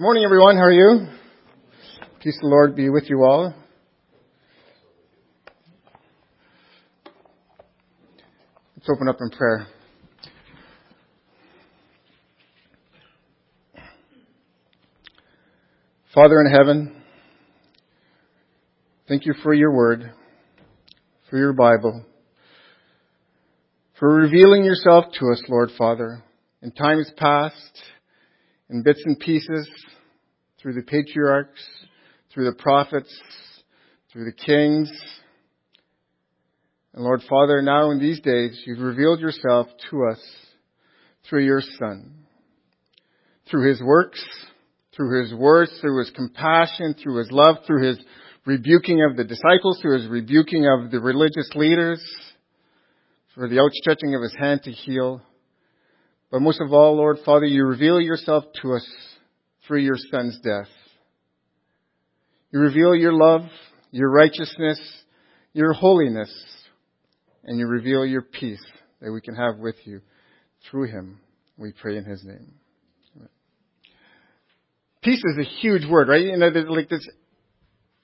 Good morning, everyone. How are you? Peace the Lord be with you all. Let's open up in prayer. Father in heaven, thank you for your word, for your Bible, for revealing yourself to us, Lord Father, in times past, in bits and pieces, through the patriarchs, through the prophets, through the kings. And Lord Father, now in these days, you've revealed yourself to us through your Son, through his works, through his words, through his compassion, through his love, through his rebuking of the disciples, through his rebuking of the religious leaders, for the outstretching of his hand to heal. But most of all, Lord Father, you reveal yourself to us through your Son's death. You reveal your love, your righteousness, your holiness, and you reveal your peace that we can have with you through him. We pray in his name. Peace is a huge word, right? You know, there's like this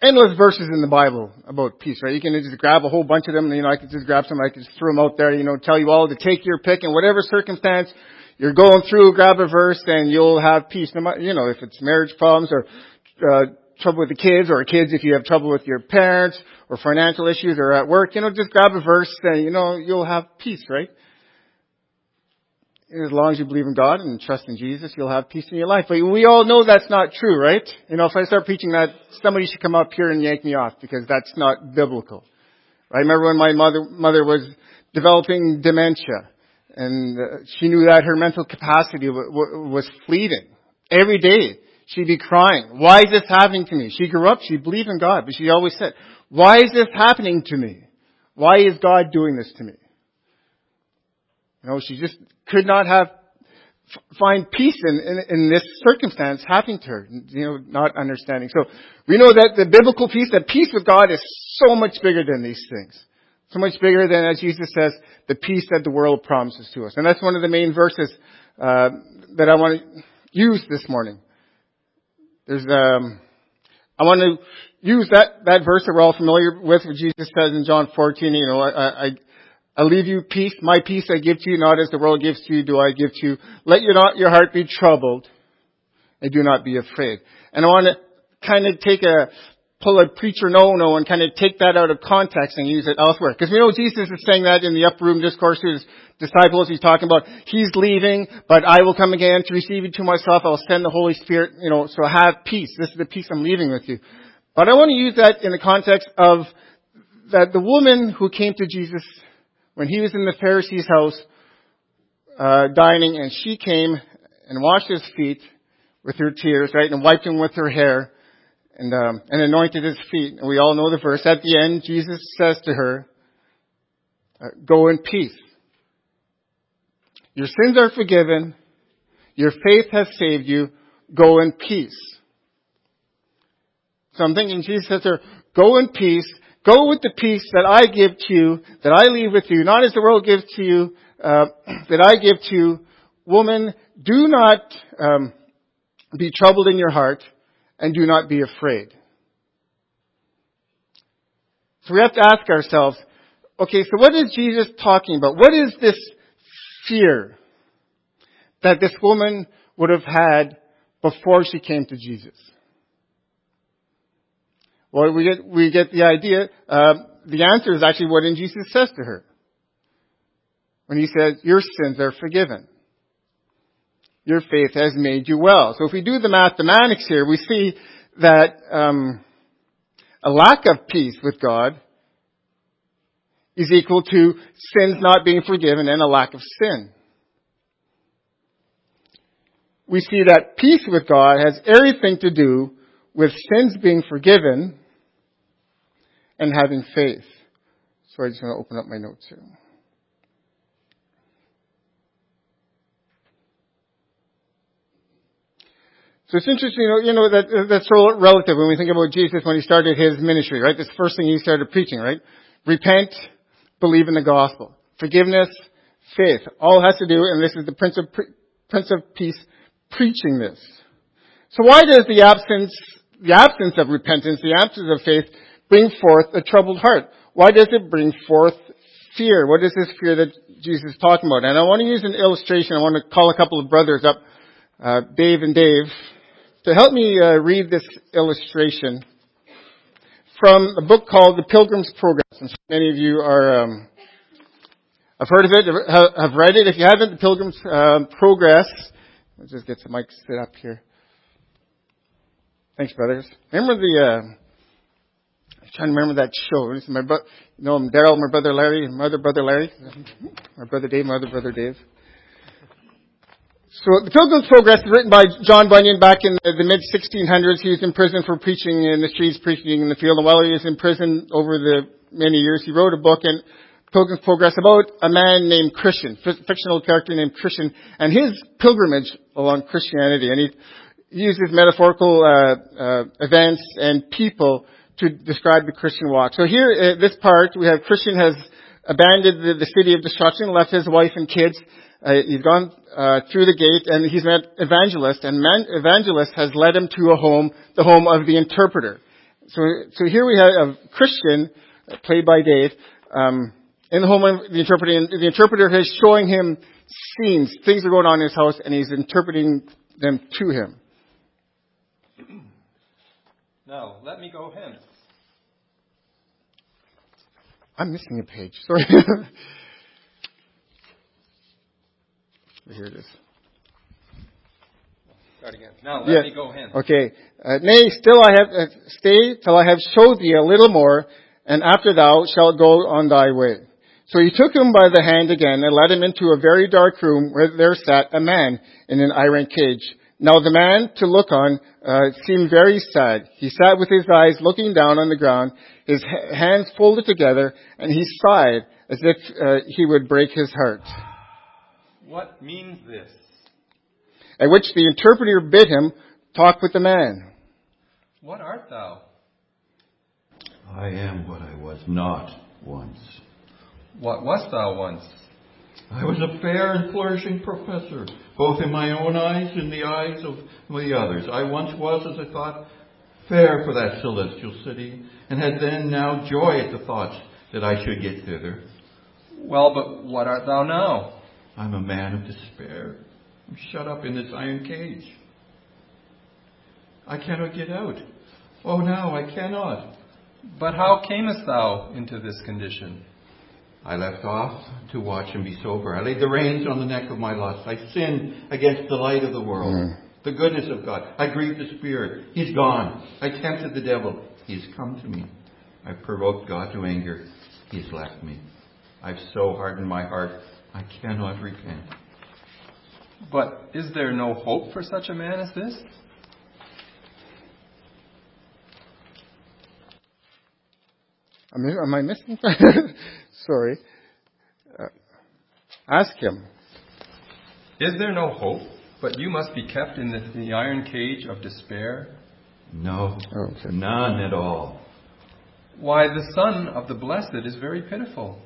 endless verses in the Bible about peace, right? You can just grab a whole bunch of them. You know, I could just grab some, I could just throw them out there, you know, tell you all to take your pick in whatever circumstance you're going through, grab a verse and you'll have peace. You know, if it's marriage problems or, uh, trouble with the kids or kids if you have trouble with your parents or financial issues or at work, you know, just grab a verse and, you know, you'll have peace, right? as long as you believe in God and trust in Jesus, you'll have peace in your life. But we all know that's not true, right? You know, if I start preaching that, somebody should come up here and yank me off because that's not biblical. I remember when my mother, mother was developing dementia and uh, she knew that her mental capacity was fleeting. Every day she'd be crying, why is this happening to me? She grew up, she believed in God, but she always said, why is this happening to me? Why is God doing this to me? You know, she just could not have find peace in, in, in, this circumstance happening to her, you know, not understanding. So we know that the biblical peace, that peace with God is so much bigger than these things. So much bigger than, as Jesus says, the peace that the world promises to us. And that's one of the main verses uh, that I want to use this morning. There's, um, I want to use that, that verse that we're all familiar with, what Jesus says in John 14, you know, I, I I leave you peace. My peace I give to you, not as the world gives to you, do I give to you. Let your not your heart be troubled, and do not be afraid. And I want to kind of take a pull a preacher no-no and kind of take that out of context and use it elsewhere. Because we know Jesus is saying that in the upper room discourse to his disciples. He's talking about, He's leaving, but I will come again to receive you to myself. I'll send the Holy Spirit, you know, so have peace. This is the peace I'm leaving with you. But I want to use that in the context of that the woman who came to Jesus when he was in the Pharisee's house uh, dining, and she came and washed his feet with her tears, right, and wiped him with her hair, and um, and anointed his feet. And we all know the verse. At the end, Jesus says to her, uh, "Go in peace. Your sins are forgiven. Your faith has saved you. Go in peace." So I'm thinking Jesus says to her, "Go in peace." Go with the peace that I give to you, that I leave with you, not as the world gives to you, uh, that I give to you. Woman, do not um, be troubled in your heart, and do not be afraid. So we have to ask ourselves, okay, so what is Jesus talking about? What is this fear that this woman would have had before she came to Jesus? Well, we get, we get the idea. Uh, the answer is actually what Jesus says to her. When he says, your sins are forgiven. Your faith has made you well. So if we do the mathematics here, we see that um, a lack of peace with God is equal to sins not being forgiven and a lack of sin. We see that peace with God has everything to do with sins being forgiven and having faith. So I just want to open up my notes here. So it's interesting, you know, you know that that's so relative when we think about Jesus when he started his ministry, right? This first thing he started preaching, right? Repent, believe in the gospel, forgiveness, faith, all has to do, and this is the Prince of Prince of Peace preaching this. So why does the absence, the absence of repentance, the absence of faith bring forth a troubled heart? Why does it bring forth fear? What is this fear that Jesus is talking about? And I want to use an illustration. I want to call a couple of brothers up, uh, Dave and Dave, to help me uh, read this illustration from a book called The Pilgrim's Progress. And many of you are, um, have heard of it, have read it. If you haven't, The Pilgrim's uh, Progress. Let's just get some mics set up here. Thanks, brothers. Remember the, uh, I'm trying to remember that show. My bro- you know, Daryl, my brother Larry, my other brother Larry, my brother Dave, my other brother Dave. So the Pilgrim's Progress is written by John Bunyan back in the, the mid 1600s. He was in prison for preaching in the streets, preaching in the field. And while he was in prison over the many years, he wrote a book in Pilgrim's Progress about a man named Christian, fictional character named Christian, and his pilgrimage along Christianity. And he uses metaphorical uh, uh, events and people to describe the Christian walk. So here, uh, this part, we have Christian has abandoned the, the city of destruction, left his wife and kids. Uh, he's gone uh, through the gate, and he's met evangelist, and man, evangelist has led him to a home, the home of the interpreter. So, so here we have a Christian, uh, played by Dave, um, in the home of the interpreter. And the interpreter is showing him scenes, things are going on in his house, and he's interpreting them to him. Now, let me go hence. I'm missing a page. Sorry. Here it is. Start again. Now let yeah. me go hence. Okay. Uh, nay, still I have uh, stay till I have showed thee a little more, and after thou shalt go on thy way. So he took him by the hand again and led him into a very dark room where there sat a man in an iron cage. Now the man, to look on, uh, seemed very sad. He sat with his eyes looking down on the ground, his hands folded together, and he sighed as if uh, he would break his heart. What means this? At which the interpreter bid him talk with the man. What art thou? I am what I was not once. What wast thou once? I was a fair and flourishing professor, both in my own eyes and the eyes of the others. I once was, as I thought, fair for that celestial city, and had then now joy at the thoughts that I should get thither. Well, but what art thou now? I'm a man of despair. I'm shut up in this iron cage. I cannot get out. Oh, now I cannot. But how camest thou into this condition? I left off to watch and be sober. I laid the reins on the neck of my lust. I sinned against the light of the world, mm. the goodness of God. I grieved the Spirit. He's gone. I tempted the devil. He's come to me. I've provoked God to anger. He's left me. I've so hardened my heart I cannot repent. But is there no hope for such a man as this? Am I missing? Sorry. Uh, ask him. Is there no hope, but you must be kept in the, the iron cage of despair? No, oh, okay. none at all. Why, the Son of the Blessed is very pitiful.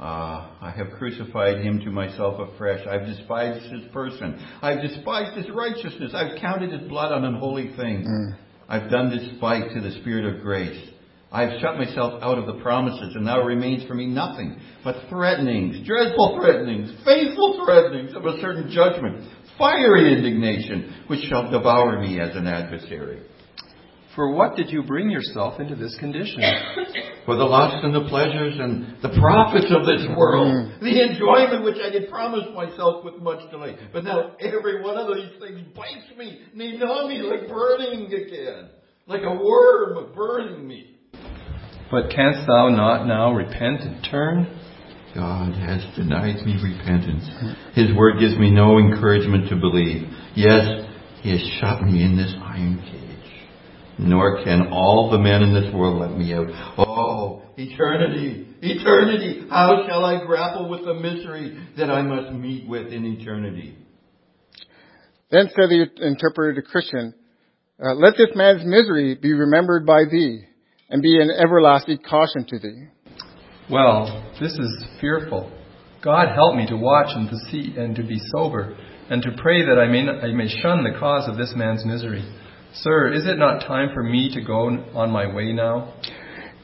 Uh, I have crucified him to myself afresh. I've despised his person. I've despised his righteousness. I've counted his blood on unholy things. Mm. I've done despite to the Spirit of grace. I've shut myself out of the promises, and now remains for me nothing but threatenings, dreadful threatenings, faithful threatenings of a certain judgment, fiery indignation, which shall devour me as an adversary. For what did you bring yourself into this condition? For the lust and the pleasures and the profits of this world, mm. the enjoyment which I had promised myself with much delay. But now every one of these things bites me, they gnaw me like burning again, like a worm burning me. But canst thou not now repent and turn? God has denied me repentance. His word gives me no encouragement to believe. Yes, He has shut me in this iron cage nor can all the men in this world let me out. Oh, eternity, eternity, how shall I grapple with the misery that I must meet with in eternity? Then said the interpreter to Christian, uh, let this man's misery be remembered by thee, and be an everlasting caution to thee. Well, this is fearful. God help me to watch and to see and to be sober, and to pray that I may, I may shun the cause of this man's misery. Sir, is it not time for me to go on my way now?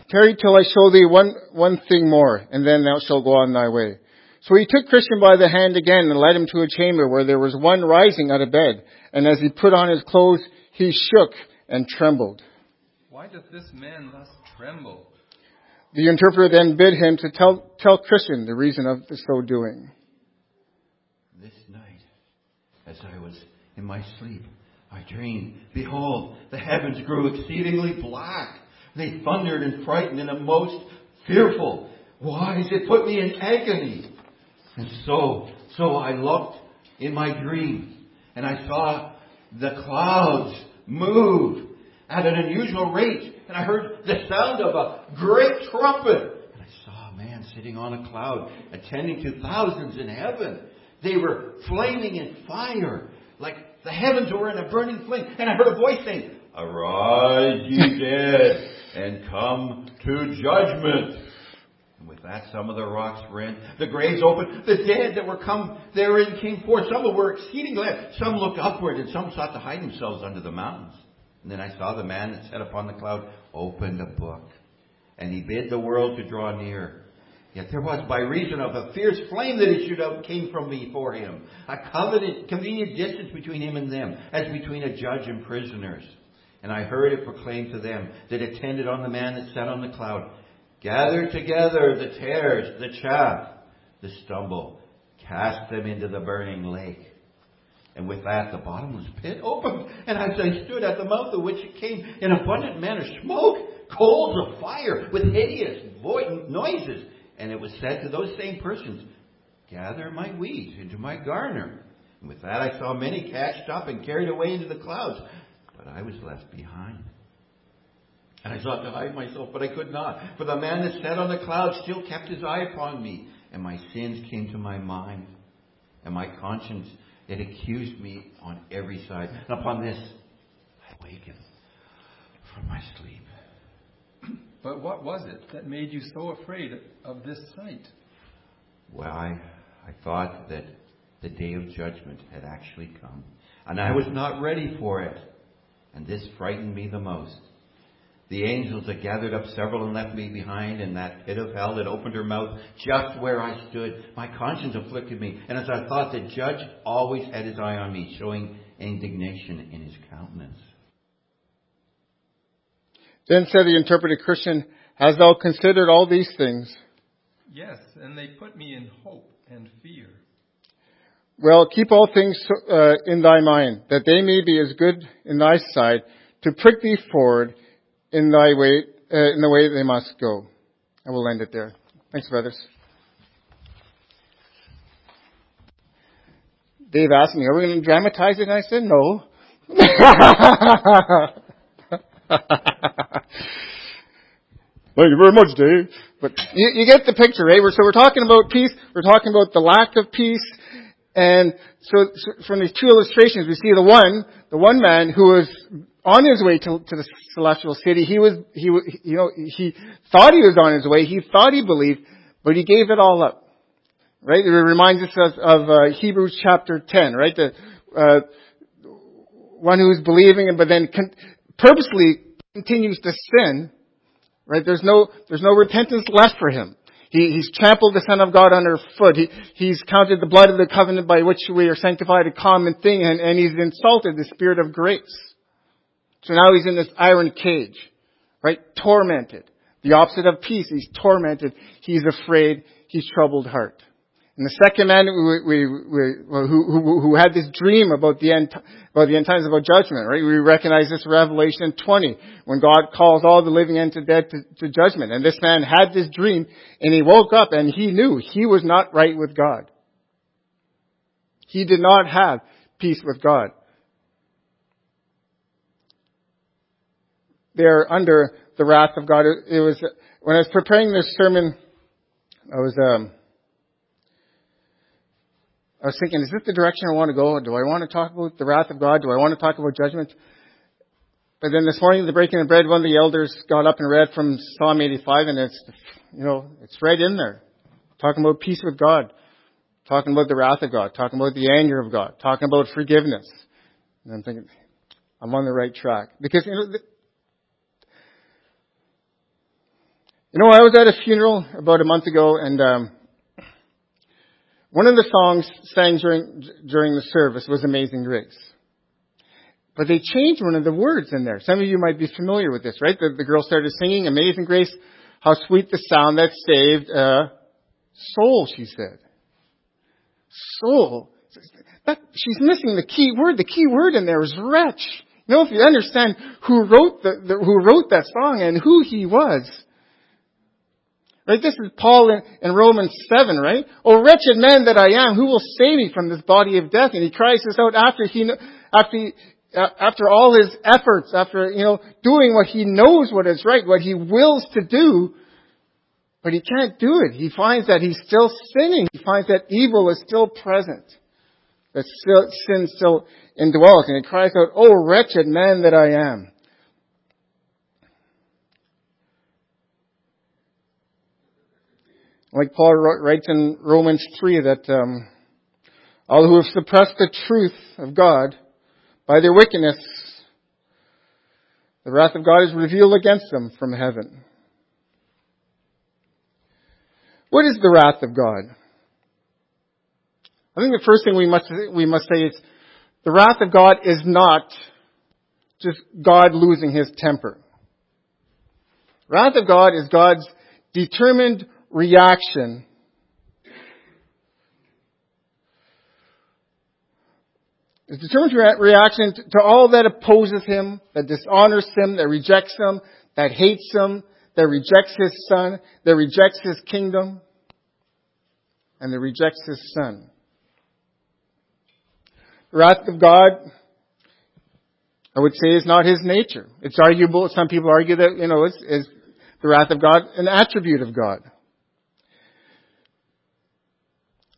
Tarry till I show thee one, one thing more, and then thou shalt go on thy way. So he took Christian by the hand again and led him to a chamber where there was one rising out of bed. And as he put on his clothes, he shook and trembled. Why doth this man thus tremble? The interpreter then bid him to tell, tell Christian the reason of the so doing. This night, as I was in my sleep, I dreamed, behold, the heavens grew exceedingly black. They thundered and frightened and a most fearful. Why it put me in agony? And so, so I looked in my dream, and I saw the clouds move at an unusual rate, and I heard the sound of a great trumpet. And I saw a man sitting on a cloud, attending to thousands in heaven. They were flaming in fire, like the heavens were in a burning flame. And I heard a voice saying, Arise, ye dead, and come to judgment. And with that, some of the rocks rent, the graves opened, the dead that were come therein came forth. Some were exceeding glad, some looked upward, and some sought to hide themselves under the mountains. And then I saw the man that sat upon the cloud opened a book, and he bid the world to draw near. Yet there was, by reason of a fierce flame that issued out, came from before him, a covenant, convenient distance between him and them, as between a judge and prisoners. And I heard it proclaimed to them that attended on the man that sat on the cloud, Gather together the tares, the chaff, the stubble, cast them into the burning lake. And with that, the bottomless pit opened, and as I stood at the mouth of which it came in abundant manner smoke, coals of fire, with hideous noises. And it was said to those same persons, Gather my wheat into my garner. And with that, I saw many catched up and carried away into the clouds, but I was left behind. And I sought to hide myself, but I could not. For the man that sat on the cloud still kept his eye upon me, and my sins came to my mind. And my conscience, it accused me on every side. And upon this, I awakened from my sleep. But what was it that made you so afraid of this sight? Well, I, I thought that the day of judgment had actually come, and I hmm. was not ready for it. And this frightened me the most. The angels had gathered up several and left me behind in that pit of hell that opened her mouth just where I stood. My conscience afflicted me, and as I thought, the judge always had his eye on me, showing indignation in his countenance. Then said the interpreter Christian, Hast thou considered all these things? Yes, and they put me in hope and fear. Well, keep all things uh, in thy mind, that they may be as good in thy sight, to prick thee forward in thy way, uh, in the way they must go. I will end it there. Thanks, brothers. Dave asked me, are we going to dramatize it? And I said, no. Thank you very much, Dave. But you, you get the picture, right? We're, so we're talking about peace. We're talking about the lack of peace. And so, so from these two illustrations, we see the one, the one man who was on his way to, to the celestial city. He was, he, you know, he thought he was on his way. He thought he believed, but he gave it all up. Right? It reminds us of, of uh, Hebrews chapter 10, right? The, uh, one who's believing, but then con- purposely continues to sin Right? There's no, there's no repentance left for him. He, he's trampled the Son of God underfoot. He, he's counted the blood of the covenant by which we are sanctified a common thing, and, and he's insulted the Spirit of grace. So now he's in this iron cage, right? Tormented. The opposite of peace. He's tormented. He's afraid. He's troubled heart. And the second man we, we, we, who, who, who, had this dream about the end, about the end times, about judgment, right? We recognize this Revelation 20, when God calls all the living and the dead to, to judgment. And this man had this dream, and he woke up and he knew he was not right with God. He did not have peace with God. They're under the wrath of God. It was, when I was preparing this sermon, I was, um, I was thinking, is this the direction I want to go? Do I want to talk about the wrath of God? Do I want to talk about judgment? But then this morning, the breaking of bread, one of the elders got up and read from Psalm 85, and it's, you know, it's right in there, talking about peace with God. talking about the wrath of God, talking about the anger of God, talking about forgiveness. And I'm thinking, I'm on the right track. Because, you know, the, you know, I was at a funeral about a month ago and, um, one of the songs sang during, during the service was Amazing Grace. But they changed one of the words in there. Some of you might be familiar with this, right? The, the girl started singing Amazing Grace, how sweet the sound that saved a soul, she said. Soul. That, she's missing the key word. The key word in there is wretch. You know, if you understand who wrote the, the who wrote that song and who he was. Right? This is Paul in, in, Romans 7, right? Oh, wretched man that I am, who will save me from this body of death? And he cries this out after he, after he, uh, after all his efforts, after, you know, doing what he knows what is right, what he wills to do, but he can't do it. He finds that he's still sinning. He finds that evil is still present. That still, sin still indwells. And he cries out, Oh, wretched man that I am. Like Paul writes in Romans 3 that um, all who have suppressed the truth of God by their wickedness, the wrath of God is revealed against them from heaven. What is the wrath of God? I think the first thing we must, we must say is the wrath of God is not just God losing his temper. Wrath of God is God's determined reaction His determined reaction to all that opposes him, that dishonors him, that rejects him, that hates him, that rejects his son, that rejects his kingdom, and that rejects his son. The wrath of God, I would say, is not his nature. It's arguable, some people argue that, you know, is, is the wrath of God an attribute of God.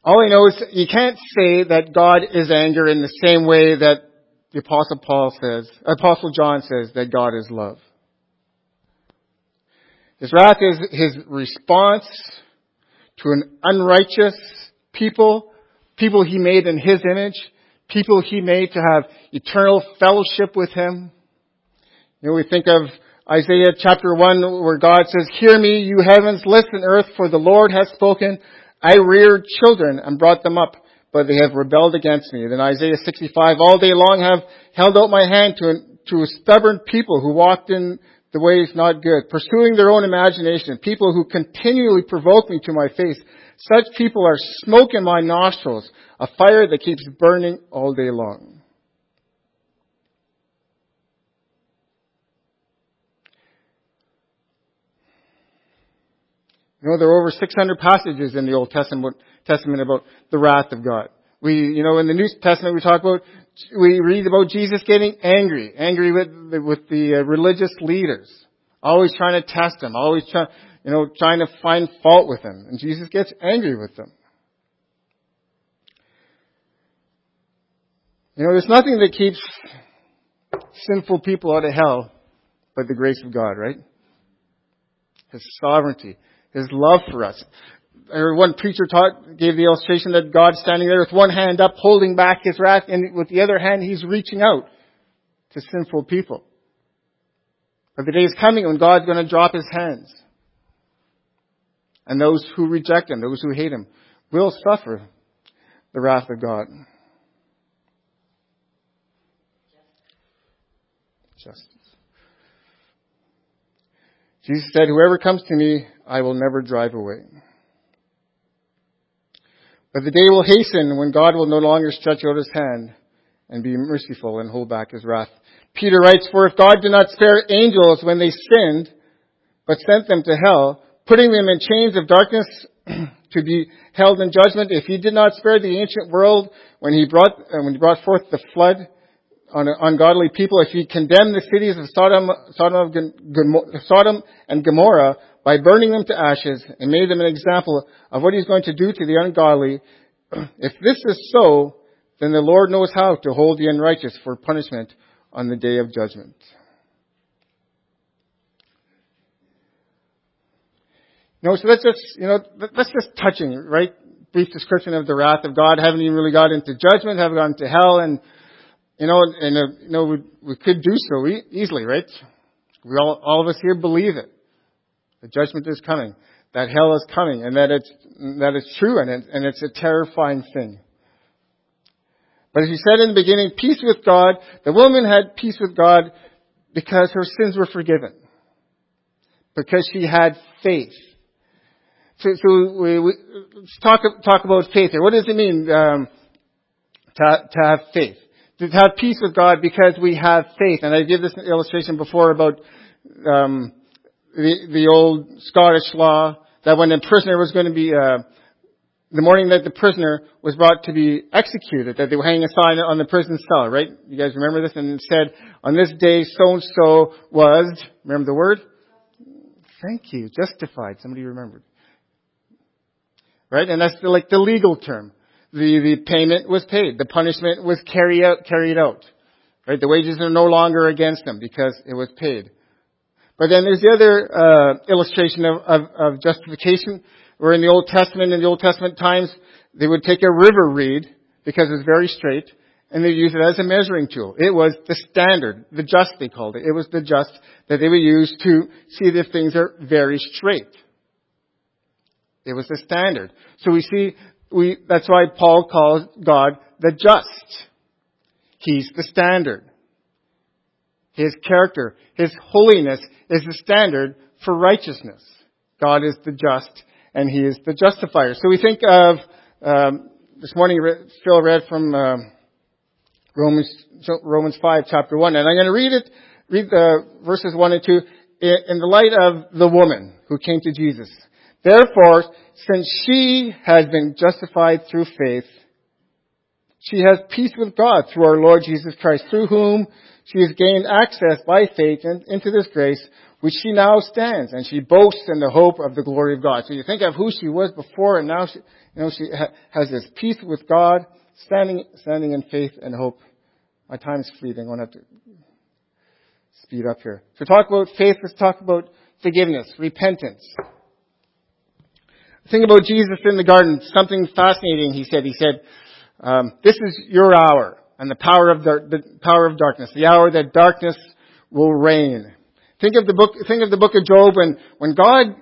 All I know is you can't say that God is anger in the same way that the apostle Paul says, apostle John says that God is love. His wrath is his response to an unrighteous people, people he made in his image, people he made to have eternal fellowship with him. You know, we think of Isaiah chapter 1 where God says, Hear me, you heavens, listen earth, for the Lord has spoken. I reared children and brought them up, but they have rebelled against me. Then Isaiah 65, all day long have held out my hand to, to stubborn people who walked in the ways not good, pursuing their own imagination, people who continually provoke me to my face. Such people are smoke in my nostrils, a fire that keeps burning all day long. You know, there are over 600 passages in the Old Testament, Testament about the wrath of God. We, you know, in the New Testament we talk about, we read about Jesus getting angry, angry with, with the uh, religious leaders. Always trying to test them, always trying, you know, trying to find fault with them. And Jesus gets angry with them. You know, there's nothing that keeps sinful people out of hell but the grace of God, right? His sovereignty. His love for us. Or one preacher taught, gave the illustration that God's standing there with one hand up, holding back his wrath, and with the other hand, he's reaching out to sinful people. But the day is coming when God's going to drop his hands. And those who reject him, those who hate him, will suffer the wrath of God. Justice. Jesus said, Whoever comes to me, I will never drive away. But the day will hasten when God will no longer stretch out his hand and be merciful and hold back his wrath. Peter writes, For if God did not spare angels when they sinned, but sent them to hell, putting them in chains of darkness to be held in judgment, if he did not spare the ancient world when he brought, uh, when he brought forth the flood, on ungodly people if he condemned the cities of Sodom, Sodom, Sodom and Gomorrah by burning them to ashes and made them an example of what he's going to do to the ungodly. If this is so, then the Lord knows how to hold the unrighteous for punishment on the day of judgment. You know, so that's just, you know, that's just touching, right? brief description of the wrath of God. Haven't even really got into judgment. Haven't gone to hell, and you know, and uh, you know, we, we could do so e- easily, right? We all, all of us here believe it. The judgment is coming. That hell is coming, and that it's that it's true, and it, and it's a terrifying thing. But as he said in the beginning, peace with God. The woman had peace with God because her sins were forgiven. Because she had faith. So, so we, we, let's talk, talk about faith here. What does it mean um, to, to have faith? To have peace with God because we have faith. And I gave this illustration before about um, the, the old Scottish law that when a prisoner was going to be uh, the morning that the prisoner was brought to be executed, that they were hanging a sign on the prison cell, right? You guys remember this? And it said, on this day, so and so was, remember the word? Thank you, justified. Somebody remembered. Right? And that's the, like the legal term. The, the payment was paid. The punishment was carried out, carried out. Right? The wages are no longer against them because it was paid. But then there's the other, uh, illustration of, of, of justification or in the Old Testament, in the Old Testament times, they would take a river reed, because it's very straight, and they use it as a measuring tool. It was the standard, the just they called it. It was the just that they would use to see if things are very straight. It was the standard. So we see, we, that's why Paul calls God the just. He's the standard. His character, His holiness is the standard for righteousness. God is the just and he is the justifier. So we think of um, this morning. Phil read from uh, Romans Romans five chapter one, and I'm going to read it. Read the verses one and two in the light of the woman who came to Jesus. Therefore, since she has been justified through faith, she has peace with God through our Lord Jesus Christ, through whom she has gained access by faith into this grace which she now stands, and she boasts in the hope of the glory of God. So you think of who she was before, and now she, you know, she ha- has this peace with God, standing, standing in faith and hope. My time is fleeting. I want to have to speed up here. To talk about faith, let's talk about forgiveness, repentance. Think about Jesus in the garden. Something fascinating. He said. He said, um, "This is your hour, and the power of the, the power of darkness, the hour that darkness will reign." Think of the book, think of the book of Job when, when God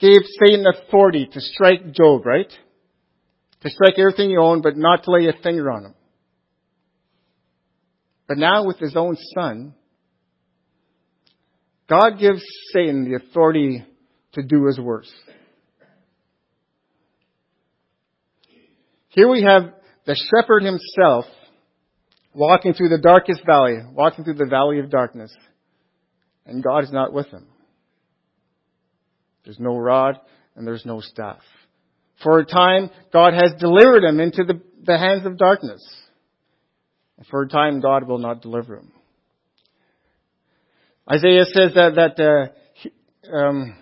gave Satan authority to strike Job, right? To strike everything he owned, but not to lay a finger on him. But now with his own son, God gives Satan the authority to do his worst. Here we have the shepherd himself walking through the darkest valley, walking through the valley of darkness and God is not with him. There's no rod and there's no staff. For a time, God has delivered him into the, the hands of darkness. And for a time, God will not deliver him. Isaiah says that, that uh, he, um,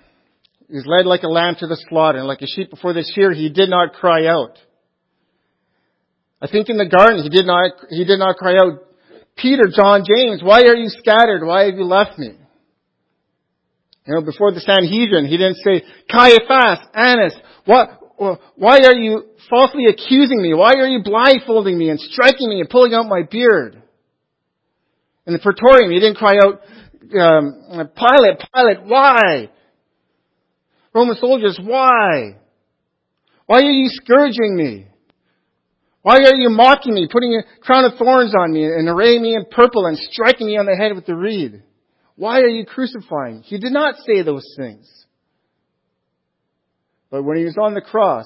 led like a lamb to the slaughter, and like a sheep before the shear, he did not cry out. I think in the garden, he did not, he did not cry out, Peter, John, James, why are you scattered? Why have you left me? You know, before the Sanhedrin, he didn't say, Caiaphas, Annas, what, why are you falsely accusing me? Why are you blindfolding me and striking me and pulling out my beard? In the Praetorium, he didn't cry out, um, Pilate, Pilate, why? Roman soldiers, why? Why are you scourging me? Why are you mocking me, putting a crown of thorns on me and arraying me in purple and striking me on the head with the reed? Why are you crucifying? He did not say those things. But when he was on the cross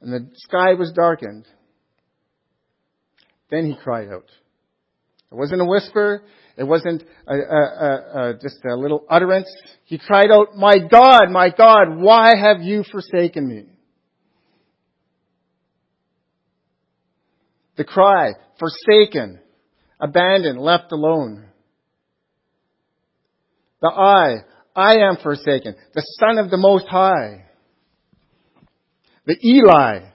and the sky was darkened, then he cried out. It wasn't a whisper. It wasn't a, a, a, just a little utterance. He cried out, My God, my God, why have you forsaken me? The cry, forsaken, abandoned, left alone. The I, I am forsaken. The Son of the Most High. The Eli,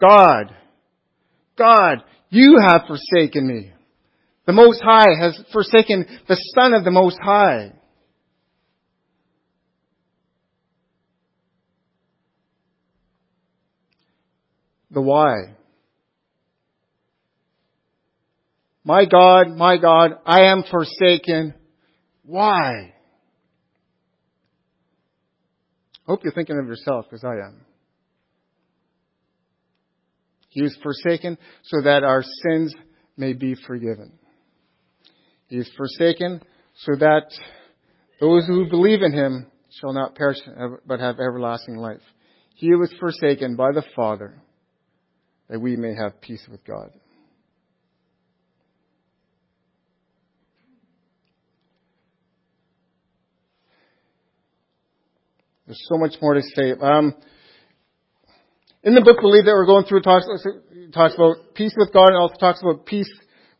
God. God, you have forsaken me. The Most High has forsaken the Son of the Most High. the why. My God, my God, I am forsaken. Why? Hope you're thinking of yourself because I am. He was forsaken so that our sins may be forgiven. He is forsaken so that those who believe in him shall not perish but have everlasting life. He was forsaken by the Father that we may have peace with God. There's so much more to say. Um, in the book Believe that we're going through, talks, talks about peace with God and also talks about peace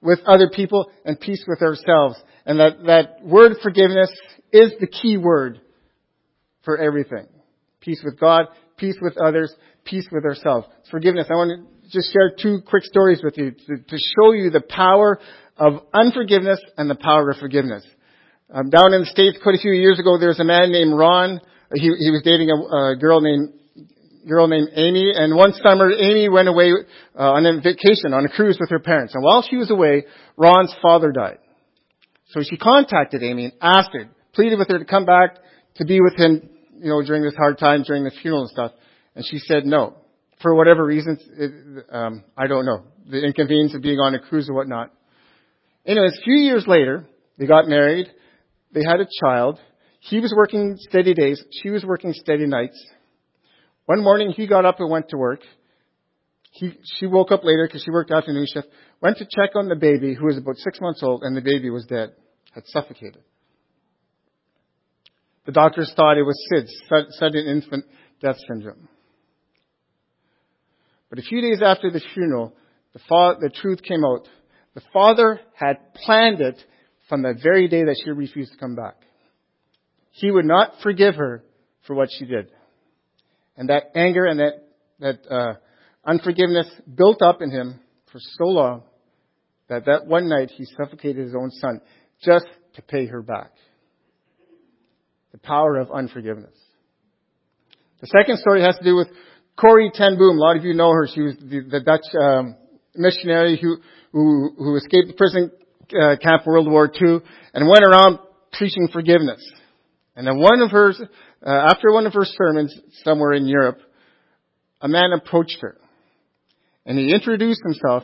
with other people and peace with ourselves. And that, that word forgiveness is the key word for everything. Peace with God, peace with others, peace with ourselves. Forgiveness. I want to just share two quick stories with you to, to show you the power of unforgiveness and the power of forgiveness. Um, down in the States quite a few years ago, there was a man named Ron. He, he was dating a, a girl named girl named Amy, and one summer Amy went away uh, on a vacation, on a cruise with her parents. And while she was away, Ron's father died. So she contacted Amy and asked her, pleaded with her to come back to be with him, you know, during this hard time, during the funeral and stuff. And she said no. For whatever reasons, it, um, I don't know. The inconvenience of being on a cruise or whatnot. Anyways, a few years later, they got married. They had a child. He was working steady days. She was working steady nights. One morning he got up and went to work. He, she woke up later because she worked afternoon shift, went to check on the baby who was about six months old and the baby was dead, had suffocated. The doctors thought it was SIDS, sudden infant death syndrome. But a few days after the funeral, the, fa- the truth came out. The father had planned it from the very day that she refused to come back. He would not forgive her for what she did. And that anger and that, that uh, unforgiveness built up in him for so long that that one night he suffocated his own son just to pay her back. The power of unforgiveness. The second story has to do with Corrie ten Boom. A lot of you know her. She was the, the Dutch um, missionary who, who, who escaped the prison uh, camp World War II and went around preaching forgiveness. And then one of her, uh, after one of her sermons somewhere in Europe, a man approached her. And he introduced himself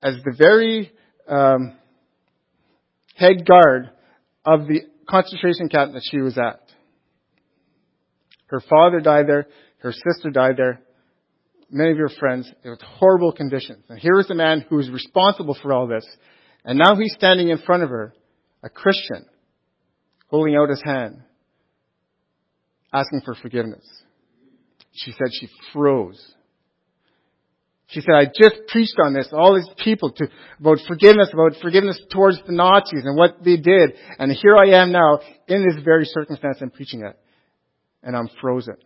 as the very um, head guard of the concentration camp that she was at. Her father died there. Her sister died there. Many of your friends. It was horrible conditions. And here was the man who was responsible for all this. And now he's standing in front of her, a Christian, holding out his hand asking for forgiveness. She said she froze. She said, I just preached on this, all these people to, about forgiveness, about forgiveness towards the Nazis and what they did. And here I am now in this very circumstance I'm preaching it. And I'm frozen.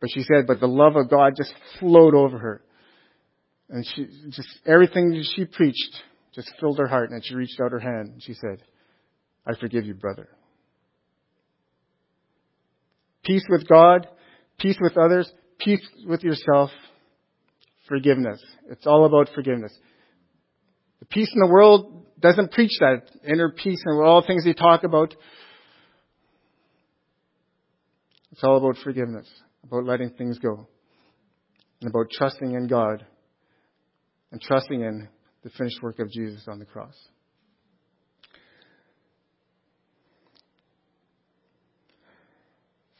But she said, but the love of God just flowed over her. And she just, everything she preached just filled her heart and she reached out her hand and she said, I forgive you, brother peace with God, peace with others, peace with yourself, forgiveness. It's all about forgiveness. The peace in the world doesn't preach that inner peace and all things they talk about. It's all about forgiveness, about letting things go, and about trusting in God and trusting in the finished work of Jesus on the cross.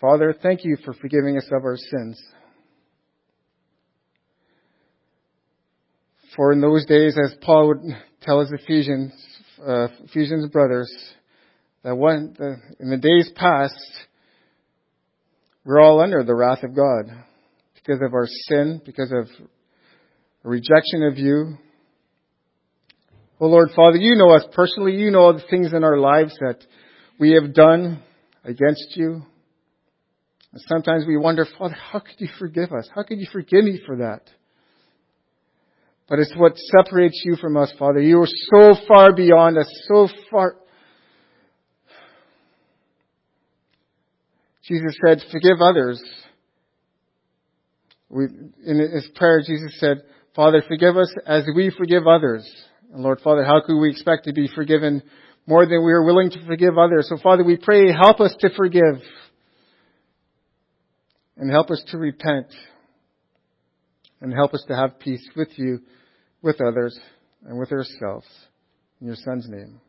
Father, thank you for forgiving us of our sins. For in those days, as Paul would tell his Ephesians, uh, Ephesians brothers, that the, in the days past, we're all under the wrath of God because of our sin, because of rejection of you. Oh Lord Father, you know us personally. You know the things in our lives that we have done against you. And sometimes we wonder, Father, how could you forgive us? How could you forgive me for that? But it's what separates you from us, Father. You are so far beyond us, so far. Jesus said, forgive others We, in his prayer, Jesus said, Father, forgive us as we forgive others. And Lord Father, how could we expect to be forgiven more than we are willing to forgive others? So Father, we pray, help us to forgive. And help us to repent. And help us to have peace with you, with others, and with ourselves. In your Son's name.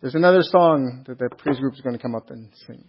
There's another song that the praise group is going to come up and sing.